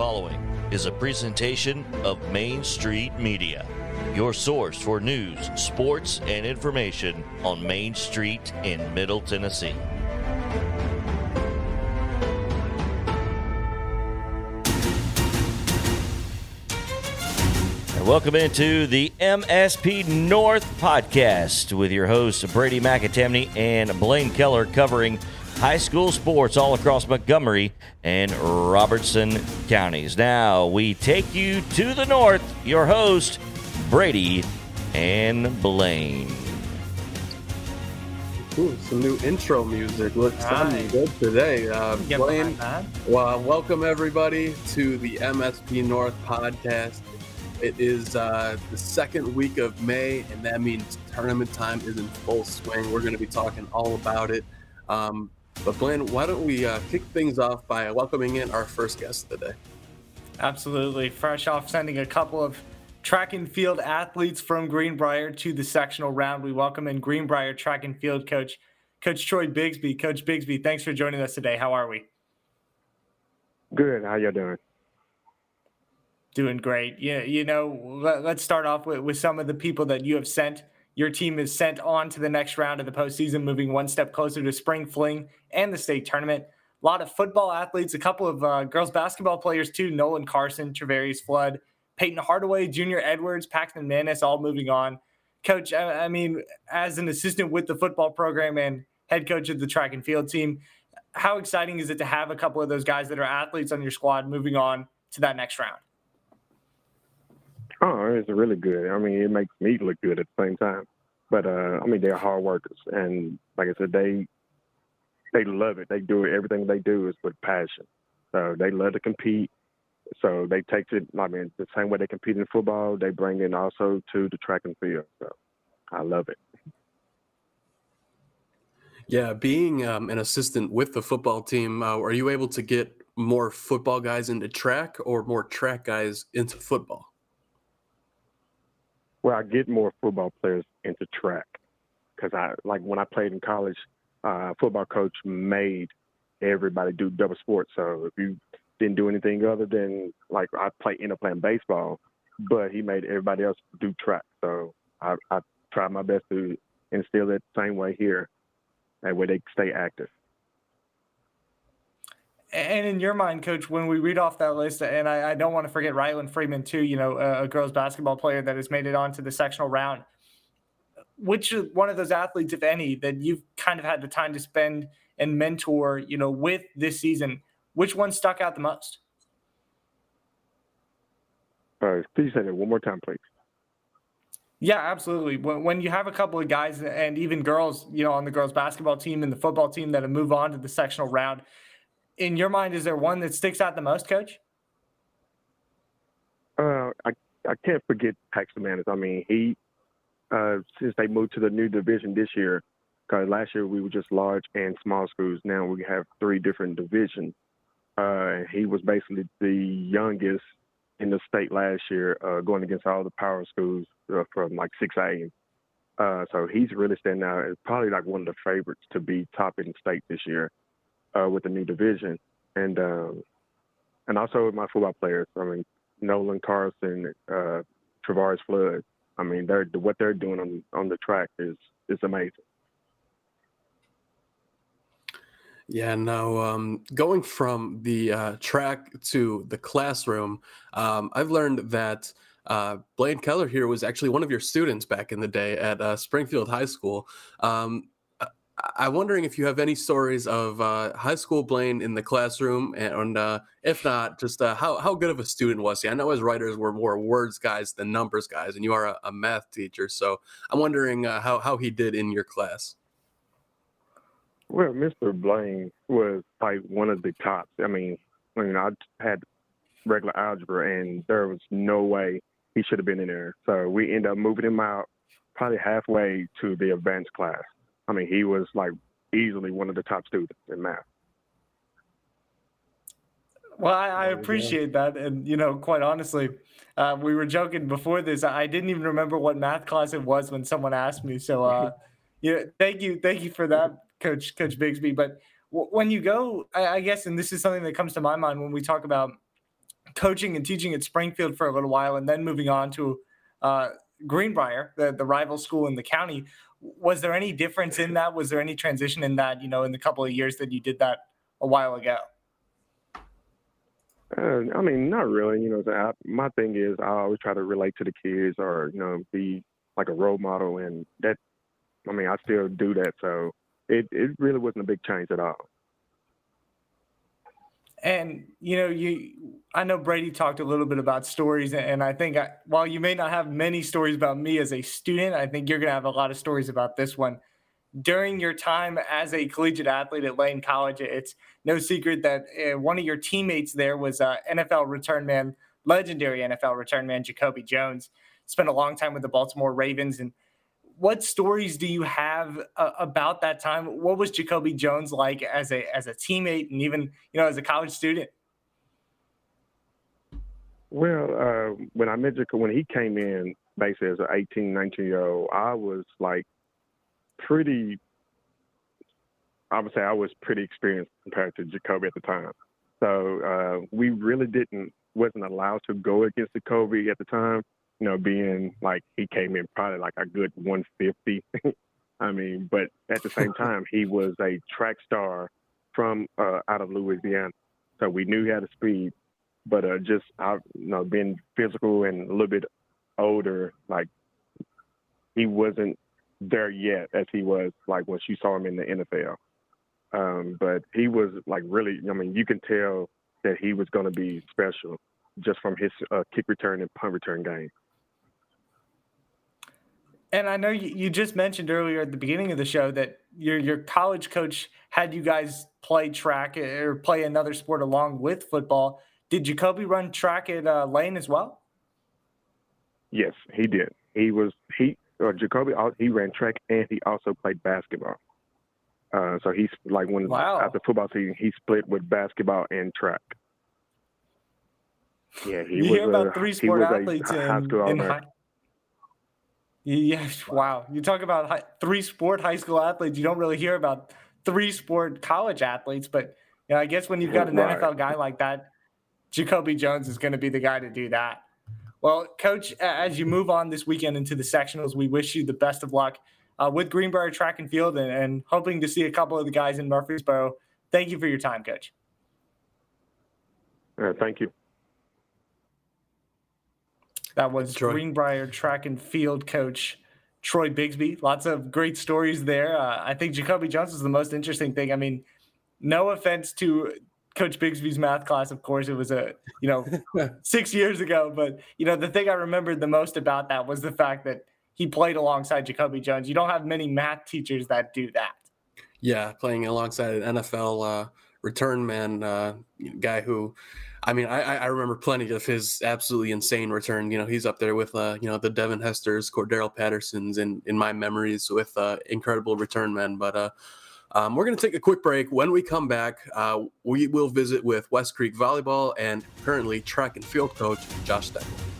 following is a presentation of Main Street Media, your source for news, sports, and information on Main Street in Middle Tennessee. Welcome into the MSP North podcast with your hosts Brady McAtamney and Blaine Keller covering high school sports all across Montgomery and Robertson counties. Now we take you to the north, your host, Brady and Blaine. Ooh, some new intro music. Looks sounding Right. good today. Uh, Blaine, well, welcome everybody to the MSP North podcast. It is uh, the second week of May, and that means tournament time is in full swing. We're going to be talking all about it. Um, but Blaine, why don't we uh, kick things off by welcoming in our first guest of the day? Absolutely. Fresh off sending a couple of track and field athletes from Greenbrier to the sectional round, we welcome in Greenbrier track and field coach, Coach Troy Bigsbee. Coach Bigsbee, thanks for joining us today. How are we? Good. How you doing? Doing great. Yeah, you know, let, us start off with, with some of the people that you have sent. Your team is sent on to the next round of the postseason, moving one step closer to spring fling and the state tournament. A lot of football athletes, a couple of uh, girls basketball players too. Nolan Carson, Travarius Flood, Peyton Hardaway, Junior Edwards, Paxton Manis, all moving on. Coach, I, I mean, as an assistant with the football program and head coach of the track and field team, how exciting is it to have a couple of those guys that are athletes on your squad moving on to that next round? It's really good. I mean, it makes me look good at the same time. But uh, I mean, they're hard workers, and like I said, they they love it. They do it. Everything they do is with passion. So they love to compete. So they take it. I mean, the same way they compete in football, they bring it also to the track and field. So I love it. Yeah, being um, an assistant with the football team, uh, are you able to get more football guys into track or more track guys into football? Well, I get more football players into track because I like when I played in college, uh, football coach made everybody do double sports. So if you didn't do anything other than like I play end up playing baseball, but he made everybody else do track. So I, I try my best to instill the same way here, that way they stay active. And in your mind, coach, when we read off that list, and I, I don't want to forget Ryland Freeman too, you know, a, a girls basketball player that has made it onto the sectional round. Which one of those athletes, if any, that you've kind of had the time to spend and mentor, you know, with this season, which one stuck out the most? Uh, you say that one more time, please? Yeah, absolutely. When, when you have a couple of guys and even girls, you know, on the girls basketball team and the football team that have moved on to the sectional round, in your mind, is there one that sticks out the most, coach? Uh, I I can't forget Paxton Manis. I mean, he uh, since they moved to the new division this year, because last year we were just large and small schools. Now we have three different divisions. Uh, he was basically the youngest in the state last year, uh, going against all the power schools uh, from like 6A. Uh, so he's really standing out as probably like one of the favorites to be top in the state this year uh, with the new division. And um, and also with my football players. I mean, Nolan Carson, uh, Travaris Flood. I mean, they're what they're doing on on the track is is amazing. Yeah, no. Um, going from the uh, track to the classroom, um, I've learned that uh, Blaine Keller here was actually one of your students back in the day at uh, Springfield High School. Um, I'm wondering if you have any stories of uh, high school Blaine in the classroom, and uh, if not, just uh, how how good of a student was he? I know as writers we're more words guys than numbers guys, and you are a, a math teacher, so I'm wondering uh, how how he did in your class. Well, Mr. Blaine was like one of the tops. I mean, I mean, I had regular algebra, and there was no way he should have been in there. So we ended up moving him out probably halfway to the advanced class. I mean, he was like easily one of the top students in math. Well, I, I There we go. appreciate that, and you know, quite honestly, uh, we were joking before this. I didn't even remember what math class it was when someone asked me. So, uh, yeah, thank you, thank you for that, Coach Coach Bigsbee. But w- when you go, I, I guess, and this is something that comes to my mind when we talk about coaching and teaching at Springfield for a little while, and then moving on to uh, Greenbrier, the, the rival school in the county. Was there any difference in that? Was there any transition in that, you know, in the couple of years that you did that a while ago? Uh, I mean, not really. You know, I, my thing is I always try to relate to the kids or, you know, be like a role model. And that, I mean, I still do that. So it, it really wasn't a big change at all. And you know, you I know Brady talked a little bit about stories, and I think I, while you may not have many stories about me as a student, I think you're going to have a lot of stories about this one. During your time as a collegiate athlete at Lane College, it's no secret that uh, one of your teammates there was NFL return man, legendary NFL return man Jacoby Jones. Spent a long time with the Baltimore Ravens, and what stories do you have uh, about that time? What was Jacoby Jones like as a as a teammate and even you know as a college student? Well, uh, when I met Jacoby, when he came in, basically as an 18, 19 year old, I was like pretty. I would say I was pretty experienced compared to Jacoby at the time. So uh, we really didn't wasn't allowed to go against Jacoby at the time you know, being like he came in probably like a good 150. I mean, but at the same time, he was a track star from uh, out of Louisiana, so we knew he had a speed. But uh, just out, you know, being physical and a little bit older, like he wasn't there yet as he was like when you saw him in the NFL. Um, but he was like really, I mean, you can tell that he was going to be special just from his uh, kick return and punt return game. And I know you, you just mentioned earlier at the beginning of the show that your your college coach had you guys play track or play another sport along with football. Did Jacoby run track at uh, Lane as well? Yes, he did. He was he uh, Jacoby. He ran track and he also played basketball. Uh, so he's like when wow. after football season, he split with basketball and track. Yeah, he you was hear about a, three sport athletes in, in high, yeah, wow. You talk about high, three sport high school athletes. You don't really hear about three sport college athletes, but you know, I guess when you've got an right. NFL guy like that, Jacoby Jones is going to be the guy to do that. Well, coach, as you move on this weekend into the sectionals, we wish you the best of luck uh, with Greenbrier Track and Field and, and hoping to see a couple of the guys in Murfreesboro. Thank you for your time, coach. Uh, thank you. That was Troy. Greenbrier track and field coach Troy Bigsbee. Lots of great stories there. Uh, I think Jacoby Jones is the most interesting thing. I mean, no offense to Coach Bigsbee's math class, of course, it was a you know six years ago. But you know, the thing I remembered the most about that was the fact that he played alongside Jacoby Jones. You don't have many math teachers that do that. Yeah, playing alongside an NFL uh, return man uh, guy who I mean, I, I remember plenty of his absolutely insane return. You know, he's up there with, uh, you know, the Devin Hesters, Cordarrelle Pattersons in, in my memories with uh, incredible return men. But uh, um, we're going to take a quick break. When we come back, uh, we will visit with West Creek Volleyball and currently track and field coach Josh Stoekl.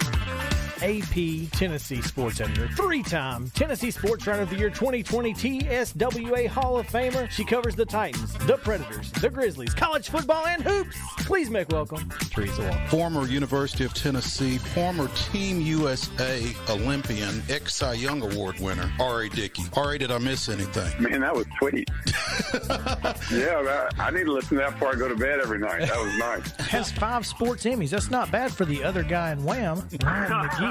AP Tennessee sports editor, three time Tennessee Sports Writer of the Year 2020 TSWA Hall of Famer. She covers the Titans, the Predators, the Grizzlies, college football, and hoops. Please make welcome Teresa Walker. Former University of Tennessee, former Team USA Olympian, ex Cy Young Award winner, R.A. Dickey. R.A., did I miss anything? Man, that was sweet. yeah, I need to listen to that before I go to bed every night. That was nice. Has five sports Emmys. That's not bad for the other guy in Wham, Ryan McGee.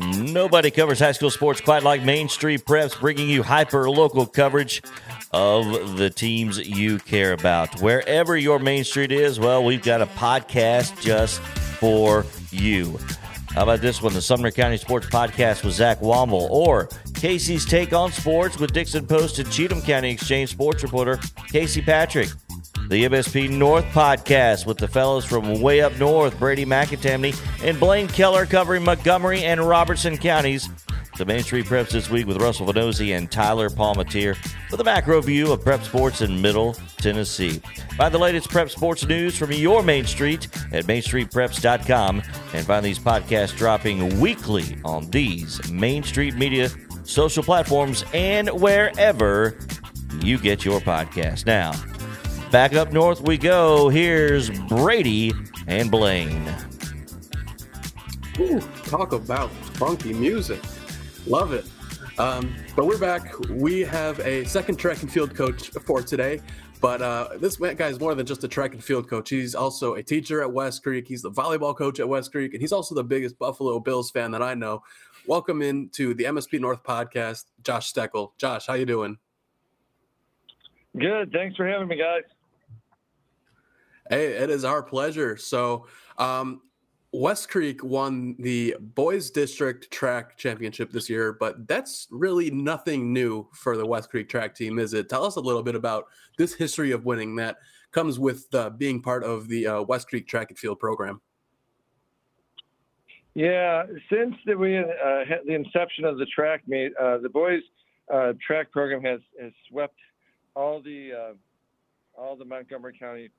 Nobody covers high school sports quite like Main Street Preps, bringing you hyper local coverage of the teams you care about. Wherever your Main Street is, well, we've got a podcast just for you. How about this one? The Sumner County Sports Podcast with Zach Womble, or Casey's Take on Sports with Dickson Post and Cheatham County Exchange sports reporter Casey Patrick. The MSP North Podcast with the fellows from way up north, Brady McAtamney and Blaine Keller covering Montgomery and Robertson counties. The Main Street Preps this week with Russell Vannozzi and Tyler Palmatier with a macro view of prep sports in Middle Tennessee. Find the latest prep sports news from your Main Street at mainstreetpreps.com and find these podcasts dropping weekly on these Main Street Media social platforms and wherever you get your podcast. Now, back up north we go. Here's Brady and Blaine. Ooh, talk about funky music. Love it. Um, but we're back. We have a second track and field coach for today. But uh, this guy is more than just a track and field coach. He's also a teacher at West Creek. He's the volleyball coach at West Creek, and he's also the biggest Buffalo Bills fan that I know. Welcome into the MSP North podcast, Josh Stoekl. Josh, how you doing? Good. Thanks for having me, guys. Hey, it is our pleasure. So, um, West Creek won the boys district track championship this year, but that's really nothing new for the West Creek track team, is it? Tell us a little bit about this history of winning that comes with uh, being part of the uh, West Creek track and field program. Yeah, since the, we uh, the inception of the track meet, uh, the boys uh, track program has, has swept all the uh, all the Montgomery County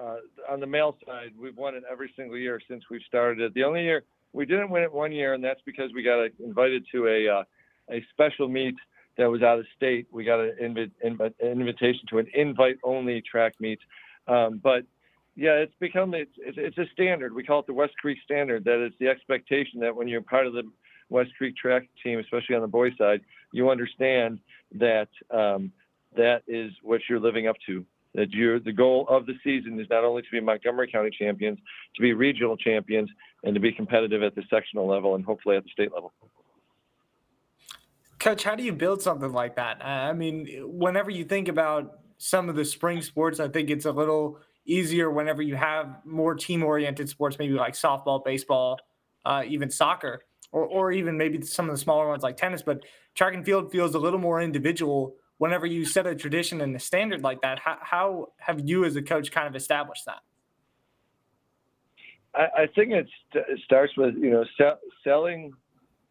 uh, on the male side, we've won it every single year since we've started it. The only year we didn't win it one year, and that's because we got invited to a uh, a special meet that was out of state. We got an, inv- invitation to an invite-only track meet, um, but yeah, it's become it's, it's a standard. We call it the West Creek standard. That is the expectation that when you're part of the West Creek track team, especially on the boys' side, you understand that um, that is what you're living up to that you're, the goal of the season is not only to be Montgomery County champions, to be regional champions, and to be competitive at the sectional level and hopefully at the state level. Coach, how do you build something like that? I mean, whenever you think about some of the spring sports, I think it's a little easier whenever you have more team oriented sports, maybe like softball, baseball, uh, even soccer, or, or even maybe some of the smaller ones like tennis. But track and field feels a little more individual whenever you set a tradition and a standard like that, how, how have you as a coach kind of established that? I, I think it starts with you know sell, selling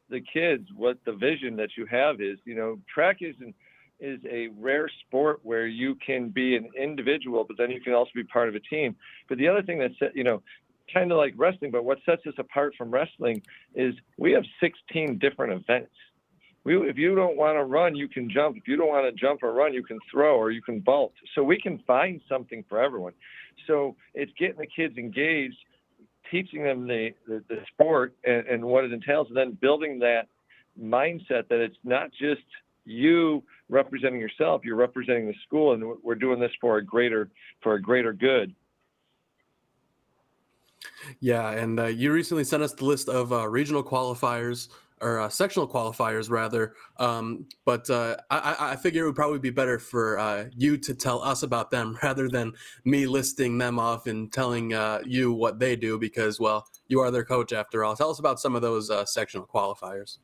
the kids what the vision that you have is. You know, track isn't is a rare sport where you can be an individual, but then you can also be part of a team. But the other thing that's you know kind of like wrestling, but what sets us apart from wrestling is we have 16 different events we, if you don't want to run, you can jump. If you don't want to jump or run, you can throw or you can vault. So we can find something for everyone. So it's getting the kids engaged, teaching them the, the, the sport and, and what it entails, and then building that mindset that it's not just you representing yourself, you're representing the school, and we're doing this for a greater for a greater good. Yeah, and uh, you recently sent us the list of uh, regional qualifiers or uh, sectional qualifiers rather. Um, but uh, I, I, figure it would probably be better for uh, you to tell us about them rather than me listing them off and telling uh, you what they do because, well, you are their coach after all. Tell us about some of those uh, sectional qualifiers.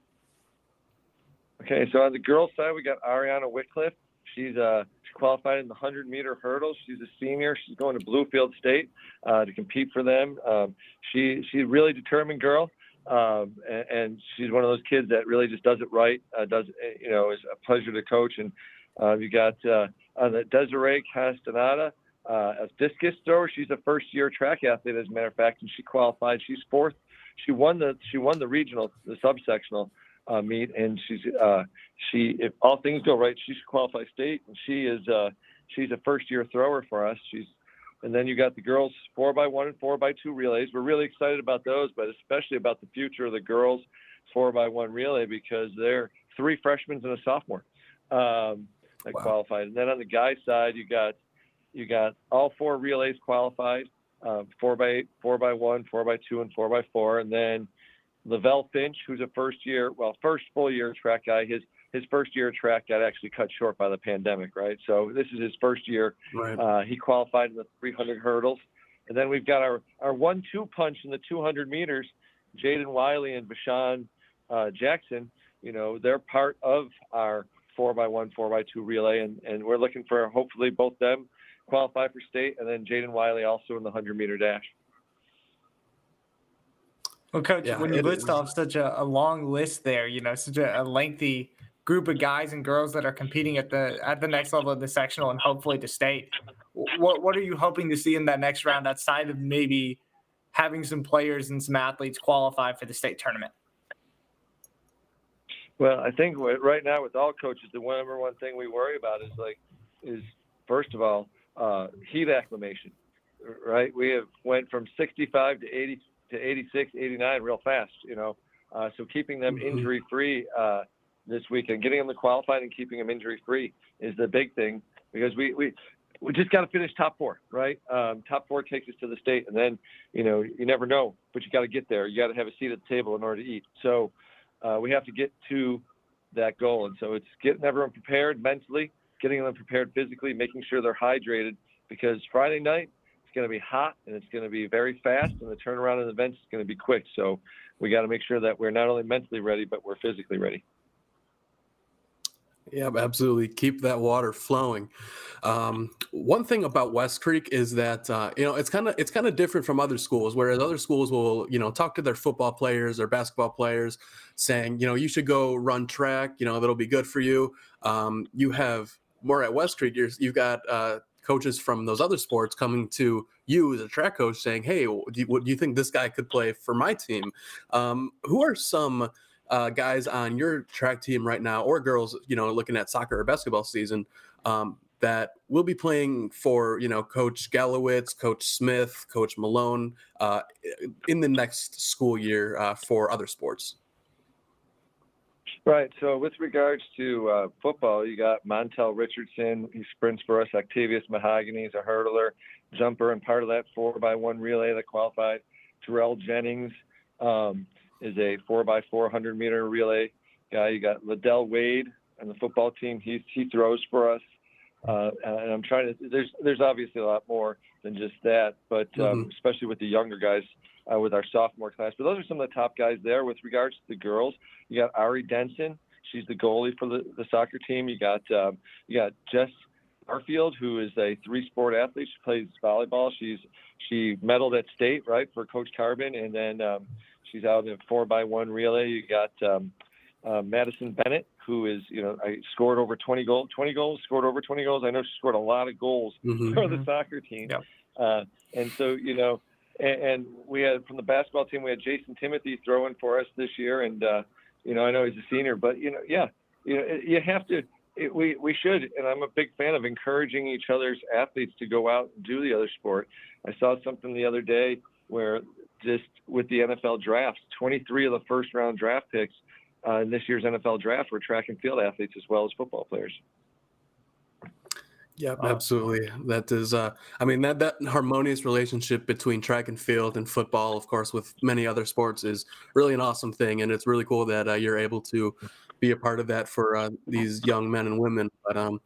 Okay, so on the girls' side, we got Ariana Whitcliffe. She's uh, qualified in the 100 meter hurdles. She's a senior. She's going to Bluefield State to compete for them. Um, she she's a really determined girl. Um, and, and, she's one of those kids that really just does it right. Uh, does you know is a pleasure to coach. And uh, you got uh, the Desiree Castaneda, uh, a discus thrower. She's a first year track athlete, as a matter of fact, and she qualified. She's fourth. She won the she won the regional, the subsectional uh, meet, and she's uh, she if all things go right, she should qualify state. And she is uh, she's a first year thrower for us. She's and then you got the girls four by one and four by two relays. We're really excited about those, but especially about the future of the girls four by one relay because they're three freshmen and a sophomore um, that wow. qualified. And then on the guys side, you got you got all four relays qualified, uh, four by eight, four by one, four by two, and four by four. And then Lavelle Finch, who's a first year, well, first full year track guy. His his first year track got actually cut short by the pandemic, right? So this is his first year. Right. Uh, he qualified in the 300 hurdles, and then we've got our our one-two punch in the 200 meters. Jaden Wiley and Bashan uh, Jackson. You know, they're part of our four by one, four by two relay, and and we're looking for hopefully both them qualify for state, and then Jaden Wiley also in the 100 meter dash. Well, coach, Yeah, when you list is. off such a, a long list there, you know, such a, a lengthy group of guys and girls that are competing at the at the next level of the sectional and hopefully to state. What what are you hoping to see in that next round outside of maybe having some players and some athletes qualify for the state tournament? Well, I think right now with all coaches, the number one thing we worry about is like, is first of all, uh, heat acclimation, right? We have went from 65 to 80 to 86, 89 real fast, you know. Uh, so keeping them Mhm. injury free uh, this weekend, getting them qualified and keeping them injury free is the big thing because we we we just got to finish top four, right? Um, top four takes us to the state, and then you know you never know, but you got to get there. You got to have a seat at the table in order to eat. So uh, we have to get to that goal, and so it's getting everyone prepared mentally, getting them prepared physically, making sure they're hydrated because Friday night it's going to be hot and it's going to be very fast, and the turnaround in the events is going to be quick. So we got to make sure that we're not only mentally ready, but we're physically ready. Yeah, absolutely. Keep that water flowing. Um, one thing about West Creek is that uh, you know it's kind of it's kind of different from other schools. Whereas other schools will you know talk to their football players or basketball players, saying you know you should go run track. You know that'll be good for you. Um, you have more at West Creek. You're, you've got uh, coaches from those other sports coming to you as a track coach, saying, "Hey, do you, what, do you think this guy could play for my team?" Um, who are some uh, guys on your track team right now, or girls, you know, looking at soccer or basketball season, um, that will be playing for, you know, Coach Gallowitz, Coach Smith, Coach Malone uh, in the next school year uh, for other sports? Right. So with regards to uh, football, you got Montel Richardson. He sprints for us. Octavius Mahogany is a hurdler, jumper, and part of that four by one relay that qualified. Terrell Jennings um, is a four by four hundred meter relay guy. You got Liddell Wade on the football team. He he throws for us. Uh, and I'm trying to. There's there's obviously a lot more than just that, but um, especially with the younger guys, uh, with our sophomore class. But those are some of the top guys there. With regards to the girls, you got Ari Denson. She's the goalie for the, the soccer team. You got um, you got Jess Arfield, who is a three sport athlete. She plays volleyball. She's she medaled at state right for Coach Carbon, and then um, she's out in a four by one relay. You got um, uh, Madison Bennett, who is you know I scored over 20 goals, 20 goals, scored over 20 goals. I know she scored a lot of goals Mhm. for the soccer team. Yep. Uh, and so, you know, and, and we had from the basketball team, we had Jason Timothy throwing for us this year. And, uh, you know, I know he's a senior, but, you know, yeah, you know, you have to, it, we, we should, and I'm a big fan of encouraging each other's athletes to go out and do the other sport. I saw something the other day where just with the NFL draft, 23 of the first round draft picks uh, in this year's NFL draft were track and field athletes as well as football players. Yeah, absolutely. That is, uh, I mean, that that harmonious relationship between track and field and football, of course, with many other sports, is really an awesome thing, and it's really cool that uh, you're able to be a part of that for uh, these young men and women. But um,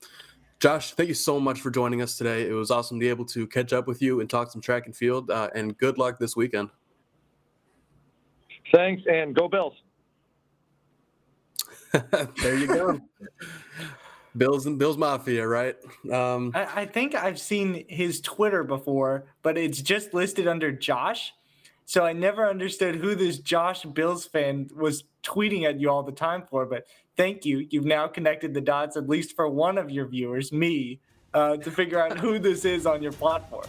Josh, thank you so much for joining us today. It was awesome to be able to catch up with you and talk some track and field. Uh, and good luck this weekend. Thanks, and go Bills. there you go. Bills and Bills Mafia, right? Um, I, I think I've seen his Twitter before, but it's just listed under Josh. So I never understood who this Josh Bills fan was tweeting at you all the time for. But thank you. You've now connected the dots, at least for one of your viewers, me, uh, to figure out who this is on your platform.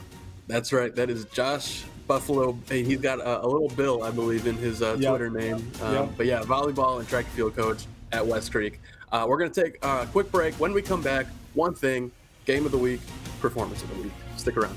That's right. That is Josh Buffalo. Hey, he's got a, a little Bill, I believe, in his uh, Yep. Twitter name. Um, Yep. But yeah, volleyball and track and field coach at West Creek. Uh, we're going to take a quick break. When we come back, one thing game of the week, performance of the week. Stick around.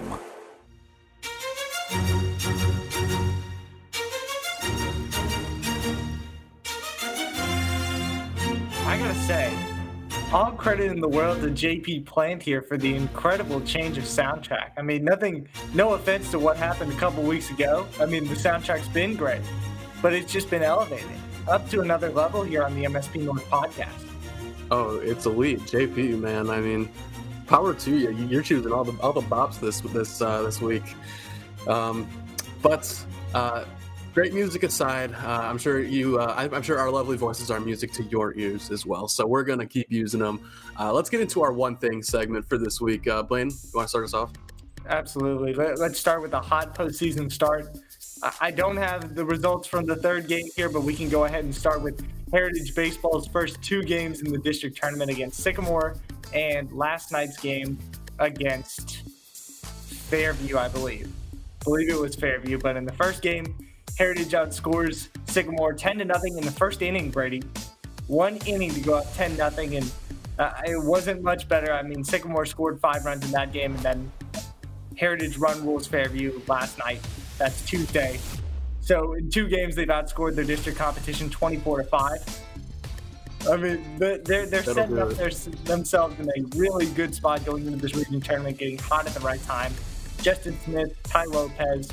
I gotta say, all credit in the world to JP Plant here for the incredible change of soundtrack. I mean, nothing, no offense to what happened a couple weeks ago. I mean, the soundtrack's been great, but it's just been elevated up to another level here on the MSP North podcast. Oh, it's elite, JP, man. I mean, power to you. You're choosing all the all the bops this this uh, this week. Um, but uh, great music aside, uh, I'm sure you, uh, I'm sure our lovely voices are music to your ears as well. So we're gonna keep using them. Uh, let's get into our one thing segment for this week. Uh, Blaine, you want to start us off? Absolutely. Let, us start with a hot postseason start. I don't have the results from the third game here, but we can go ahead and start with Heritage Baseball's first two games in the district tournament against Sycamore and last night's game against Fairview, I believe. Believe it was Fairview, but in the first game, Heritage outscores Sycamore 10 to nothing in the first inning, Brady. One inning to go up 10 nothing, and uh, it wasn't much better. I mean, Sycamore scored five runs in that game, and then Heritage run rules Fairview last night. That's Tuesday. So in two games, they've outscored their district competition 24 to five. I mean, they're they're That'll setting up their, themselves in a really good spot going into this region tournament, getting hot at the right time. Justin Smith, Ty Lopez,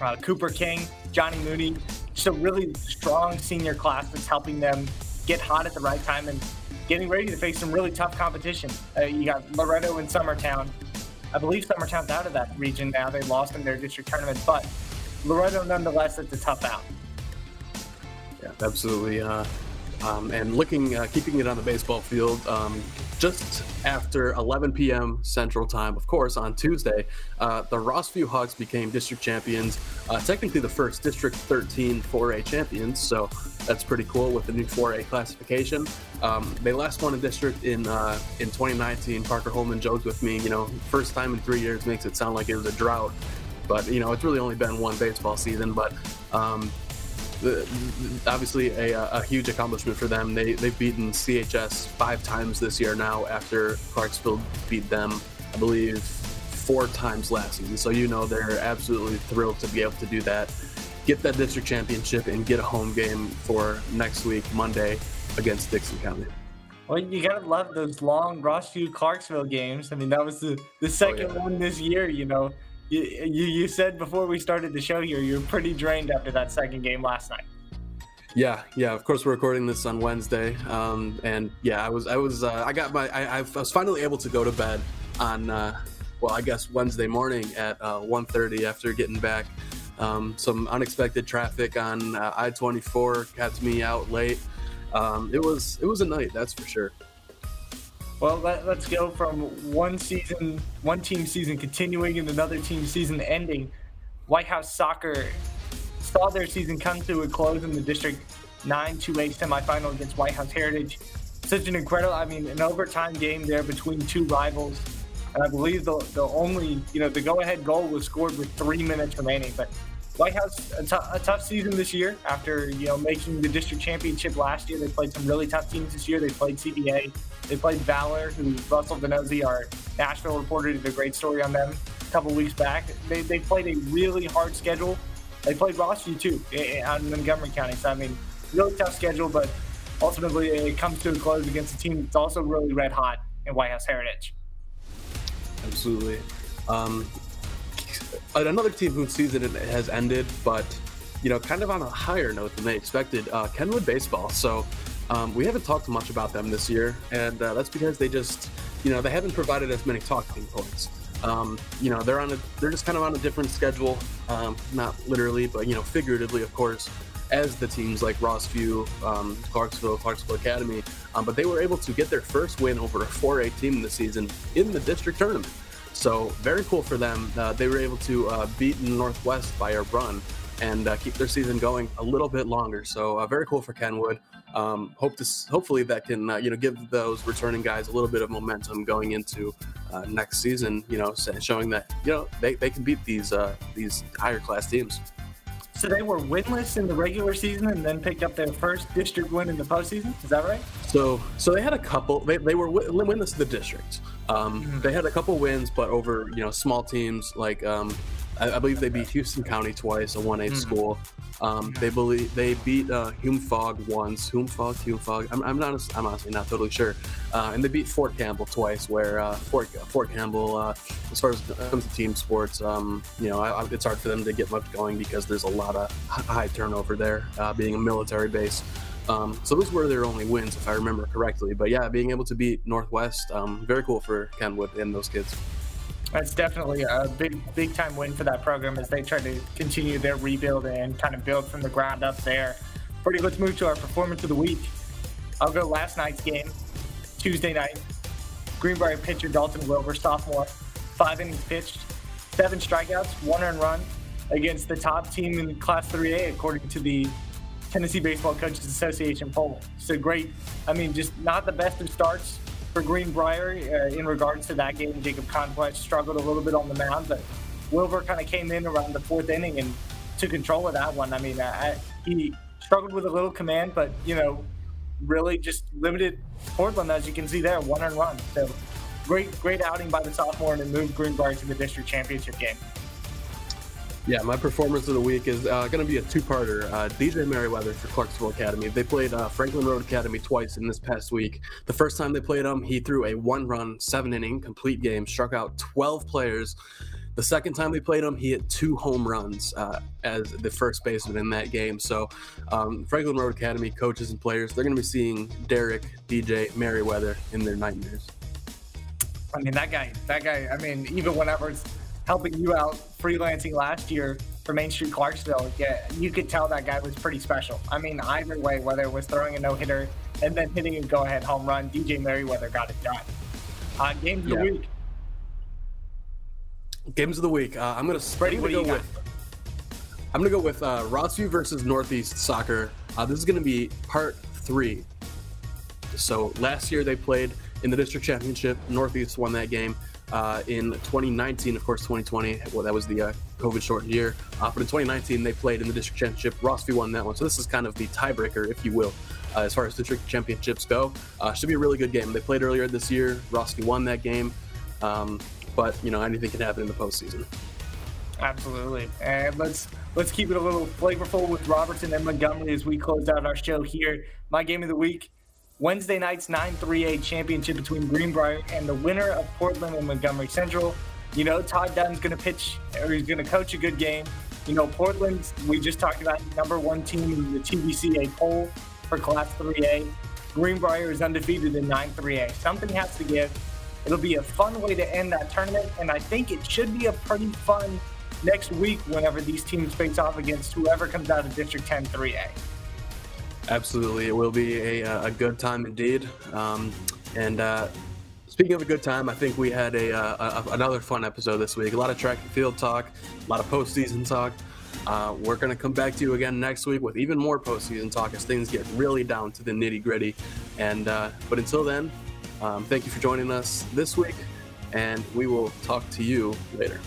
uh, Cooper King, Johnny Mooney. Just a really strong senior class that's helping them get hot at the right time and getting ready to face some really tough competition. Uh, you got Loretto and Summertown. I believe Summertown's out of that region now. They lost in their district tournament, but Loretto, nonetheless, it's a tough out. Yeah, absolutely. Uh, um, and looking, uh, keeping it on the baseball field, um, just after 11 p.m. Central Time, of course, on Tuesday, uh, the Rossview Hawks became district champions. Uh, technically, the first District 13 4A champions, so that's pretty cool with the new 4A classification. Um, they last won a district in uh, in 2019. Parker Holman joked with me, you know, first time in three years makes it sound like it was a drought, but you know, it's really only been one baseball season. But um, obviously a, a, huge accomplishment for them. They they've beaten CHS five times this year now after Clarksville beat them, I believe, four times last season. So you know they're absolutely thrilled to be able to do that, get that district championship, and get a home game for next week Monday against Dickson County. Well, you gotta love those long Rossview Clarksville games. I mean, that was the the oh, second oh, yeah. one this year. You know, you, you, said before we started the show here, you're pretty drained after that second game last night. Yeah, yeah. Of course, we're recording this on Wednesday, um, and yeah, I was, I was, uh, I got my, I, I, was finally able to go to bed on, uh, well, I guess Wednesday morning at uh, 1:30 after getting back. Um, some unexpected traffic on uh, I-24 kept me out late. Um, it was, it was a night, that's for sure. Well, let, us go from one season, one team season continuing and another team season ending. White House Soccer saw their season come to a close in the District 9 2A semifinal against White House Heritage. Such an incredible, I mean, an overtime game there between two rivals. And I believe the, the only, you know, the go ahead goal was scored with three minutes remaining. But White House, a, t- a tough season this year after, you know, making the district championship last year. They played some really tough teams this year. They played CBA. They played Valor, who Russell Vannozzi, our Nashville reporter, did a great story on them a couple weeks back. They, they played a really hard schedule. They played Rossview, too, out in Montgomery County. So, I mean, really tough schedule, but ultimately it comes to a close against a team that's also really red hot in White House Heritage. Absolutely. Um, another team whose season has ended, but you know, kind of on a higher note than they expected. Uh, Kenwood Baseball. So um, we haven't talked much about them this year, and uh, that's because they just, you know, they haven't provided as many talking points. Um, you know, they're on a, they're just kind of on a different schedule, um, not literally, but you know, figuratively, of course, as the teams like Rossview, um, Clarksville, Clarksville Academy. Um, but they were able to get their first win over a 4A team this season in the district tournament. So very cool for them. Uh, they were able to uh, beat Northwest by a run and uh, keep their season going a little bit longer. So uh, very cool for Kenwood. Um, hope to hopefully that can uh, you know give those returning guys a little bit of momentum going into uh, next season. You know, showing that you know they, they can beat these these higher class teams. So they were winless in the regular season and then picked up their first district win in the postseason. Is that right? So, so they had a couple. They, they were winless in the district. Um, mm-hmm. They had a couple wins, but over you know small teams like um, I, I, believe they beat Houston County twice, a one A mm. school. Um, they believe they beat uh, Hume Fogg once. Hume Fogg, Hume Fogg. I'm, I'm not. I'm honestly not totally sure. Uh, and they beat Fort Campbell twice. Where uh, Fort Fort Campbell, uh, as far as comes to team sports, um, you know, I, I, it's hard for them to get much going because there's a lot of high turnover there, uh, being a military base. Um, so those were their only wins, if I remember correctly. But yeah, being able to beat Northwest, um, very cool for Kenwood and those kids. That's definitely a big, big time win for that program as they try to continue their rebuild and kind of build from the ground up there. Pretty, let's move to our performance of the week. I'll go last night's game, Tuesday night. Greenbrier pitcher Dalton Wilbur, sophomore, five innings pitched, seven strikeouts, one earned run against the top team in Class 3A, according to the Tennessee Baseball Coaches Association poll. So great. I mean, just not the best of starts for Greenbrier uh, in regards to that game. Jacob Conquest struggled a little bit on the mound, but Wilbur kind of came in around the fourth inning and took control of that one. I mean, he struggled with a little command, but you know, really just limited Portland as you can see there, one and run. So great, great outing by the sophomore and it moved Greenbrier to the district championship game. Yeah, my performance of the week is uh, going to be a two-parter. Uh, DJ Merriweather for Clarksville Academy. They played uh, Franklin Road Academy twice in this past week. The first time they played him, he threw a one-run, seven-inning complete game, struck out 12 players. The second time they played him, he hit two home runs uh, as the first baseman in that game. So, um, Franklin Road Academy coaches and players, they're going to be seeing Derek, DJ, Merriweather in their nightmares. I mean, that guy, that guy, I mean, even whenever it's helping you out freelancing last year for Main Street Clarksville, yeah, you could tell that guy was pretty special. I mean, either way, whether it was throwing a no hitter and then hitting a go ahead home run, DJ Merriweather got it done. Uh, games of yeah. the week. Games of the week. Uh, I'm gonna, Brady, I'm gonna go with. I'm gonna go with uh, Rossview versus Northeast Soccer. Uh, this is gonna be part three. So last year they played in the district championship. Northeast won that game uh, in 2019. Of course, 2020, well, that was the uh, COVID shortened year. Uh, but in 2019, they played in the district championship. Rossview won that one. So this is kind of the tiebreaker, if you will, uh, as far as district championships go. Uh, should be a really good game. They played earlier this year. Rossview won that game. Um, but, you know, anything can happen in the postseason. Absolutely. And let's let's keep it a little flavorful with Robertson and Montgomery as we close out our show here. My game of the week Wednesday night's 9 3A championship between Greenbrier and the winner of Portland and Montgomery Central. You know, Todd Dunn's going to pitch or he's going to coach a good game. You know, Portland, we just talked about number one team in the TBCA poll for Class 3A. Greenbrier is undefeated in 9 3A. Something has to give. It'll be a fun way to end that tournament, and I think it should be a pretty fun next week whenever these teams face off against whoever comes out of District 10 3A. Absolutely, it will be a, uh, a good time indeed. Um, and uh, speaking of a good time, I think we had a, uh, a, another fun episode this week. A lot of track and field talk, a lot of postseason talk. Uh, we're going to come back to you again next week with even more postseason talk as things get really down to the nitty gritty. And uh, but until then, um, thank you for joining us this week, and we will talk to you later.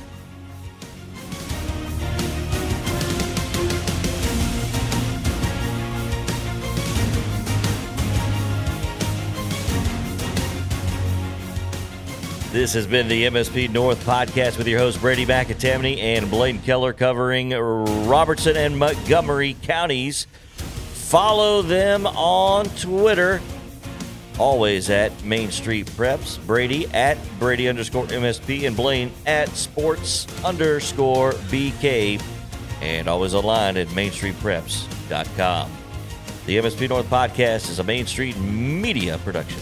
This has been the MSP North podcast with your host Brady McAtamney and Blaine Keller covering Robertson and Montgomery counties. Follow them on Twitter, always at Main Street Preps. Brady at Brady underscore MSP and Blaine at Sports underscore BK, and always online at MainStreetPreps.com. The MSP North podcast is a Main Street media production.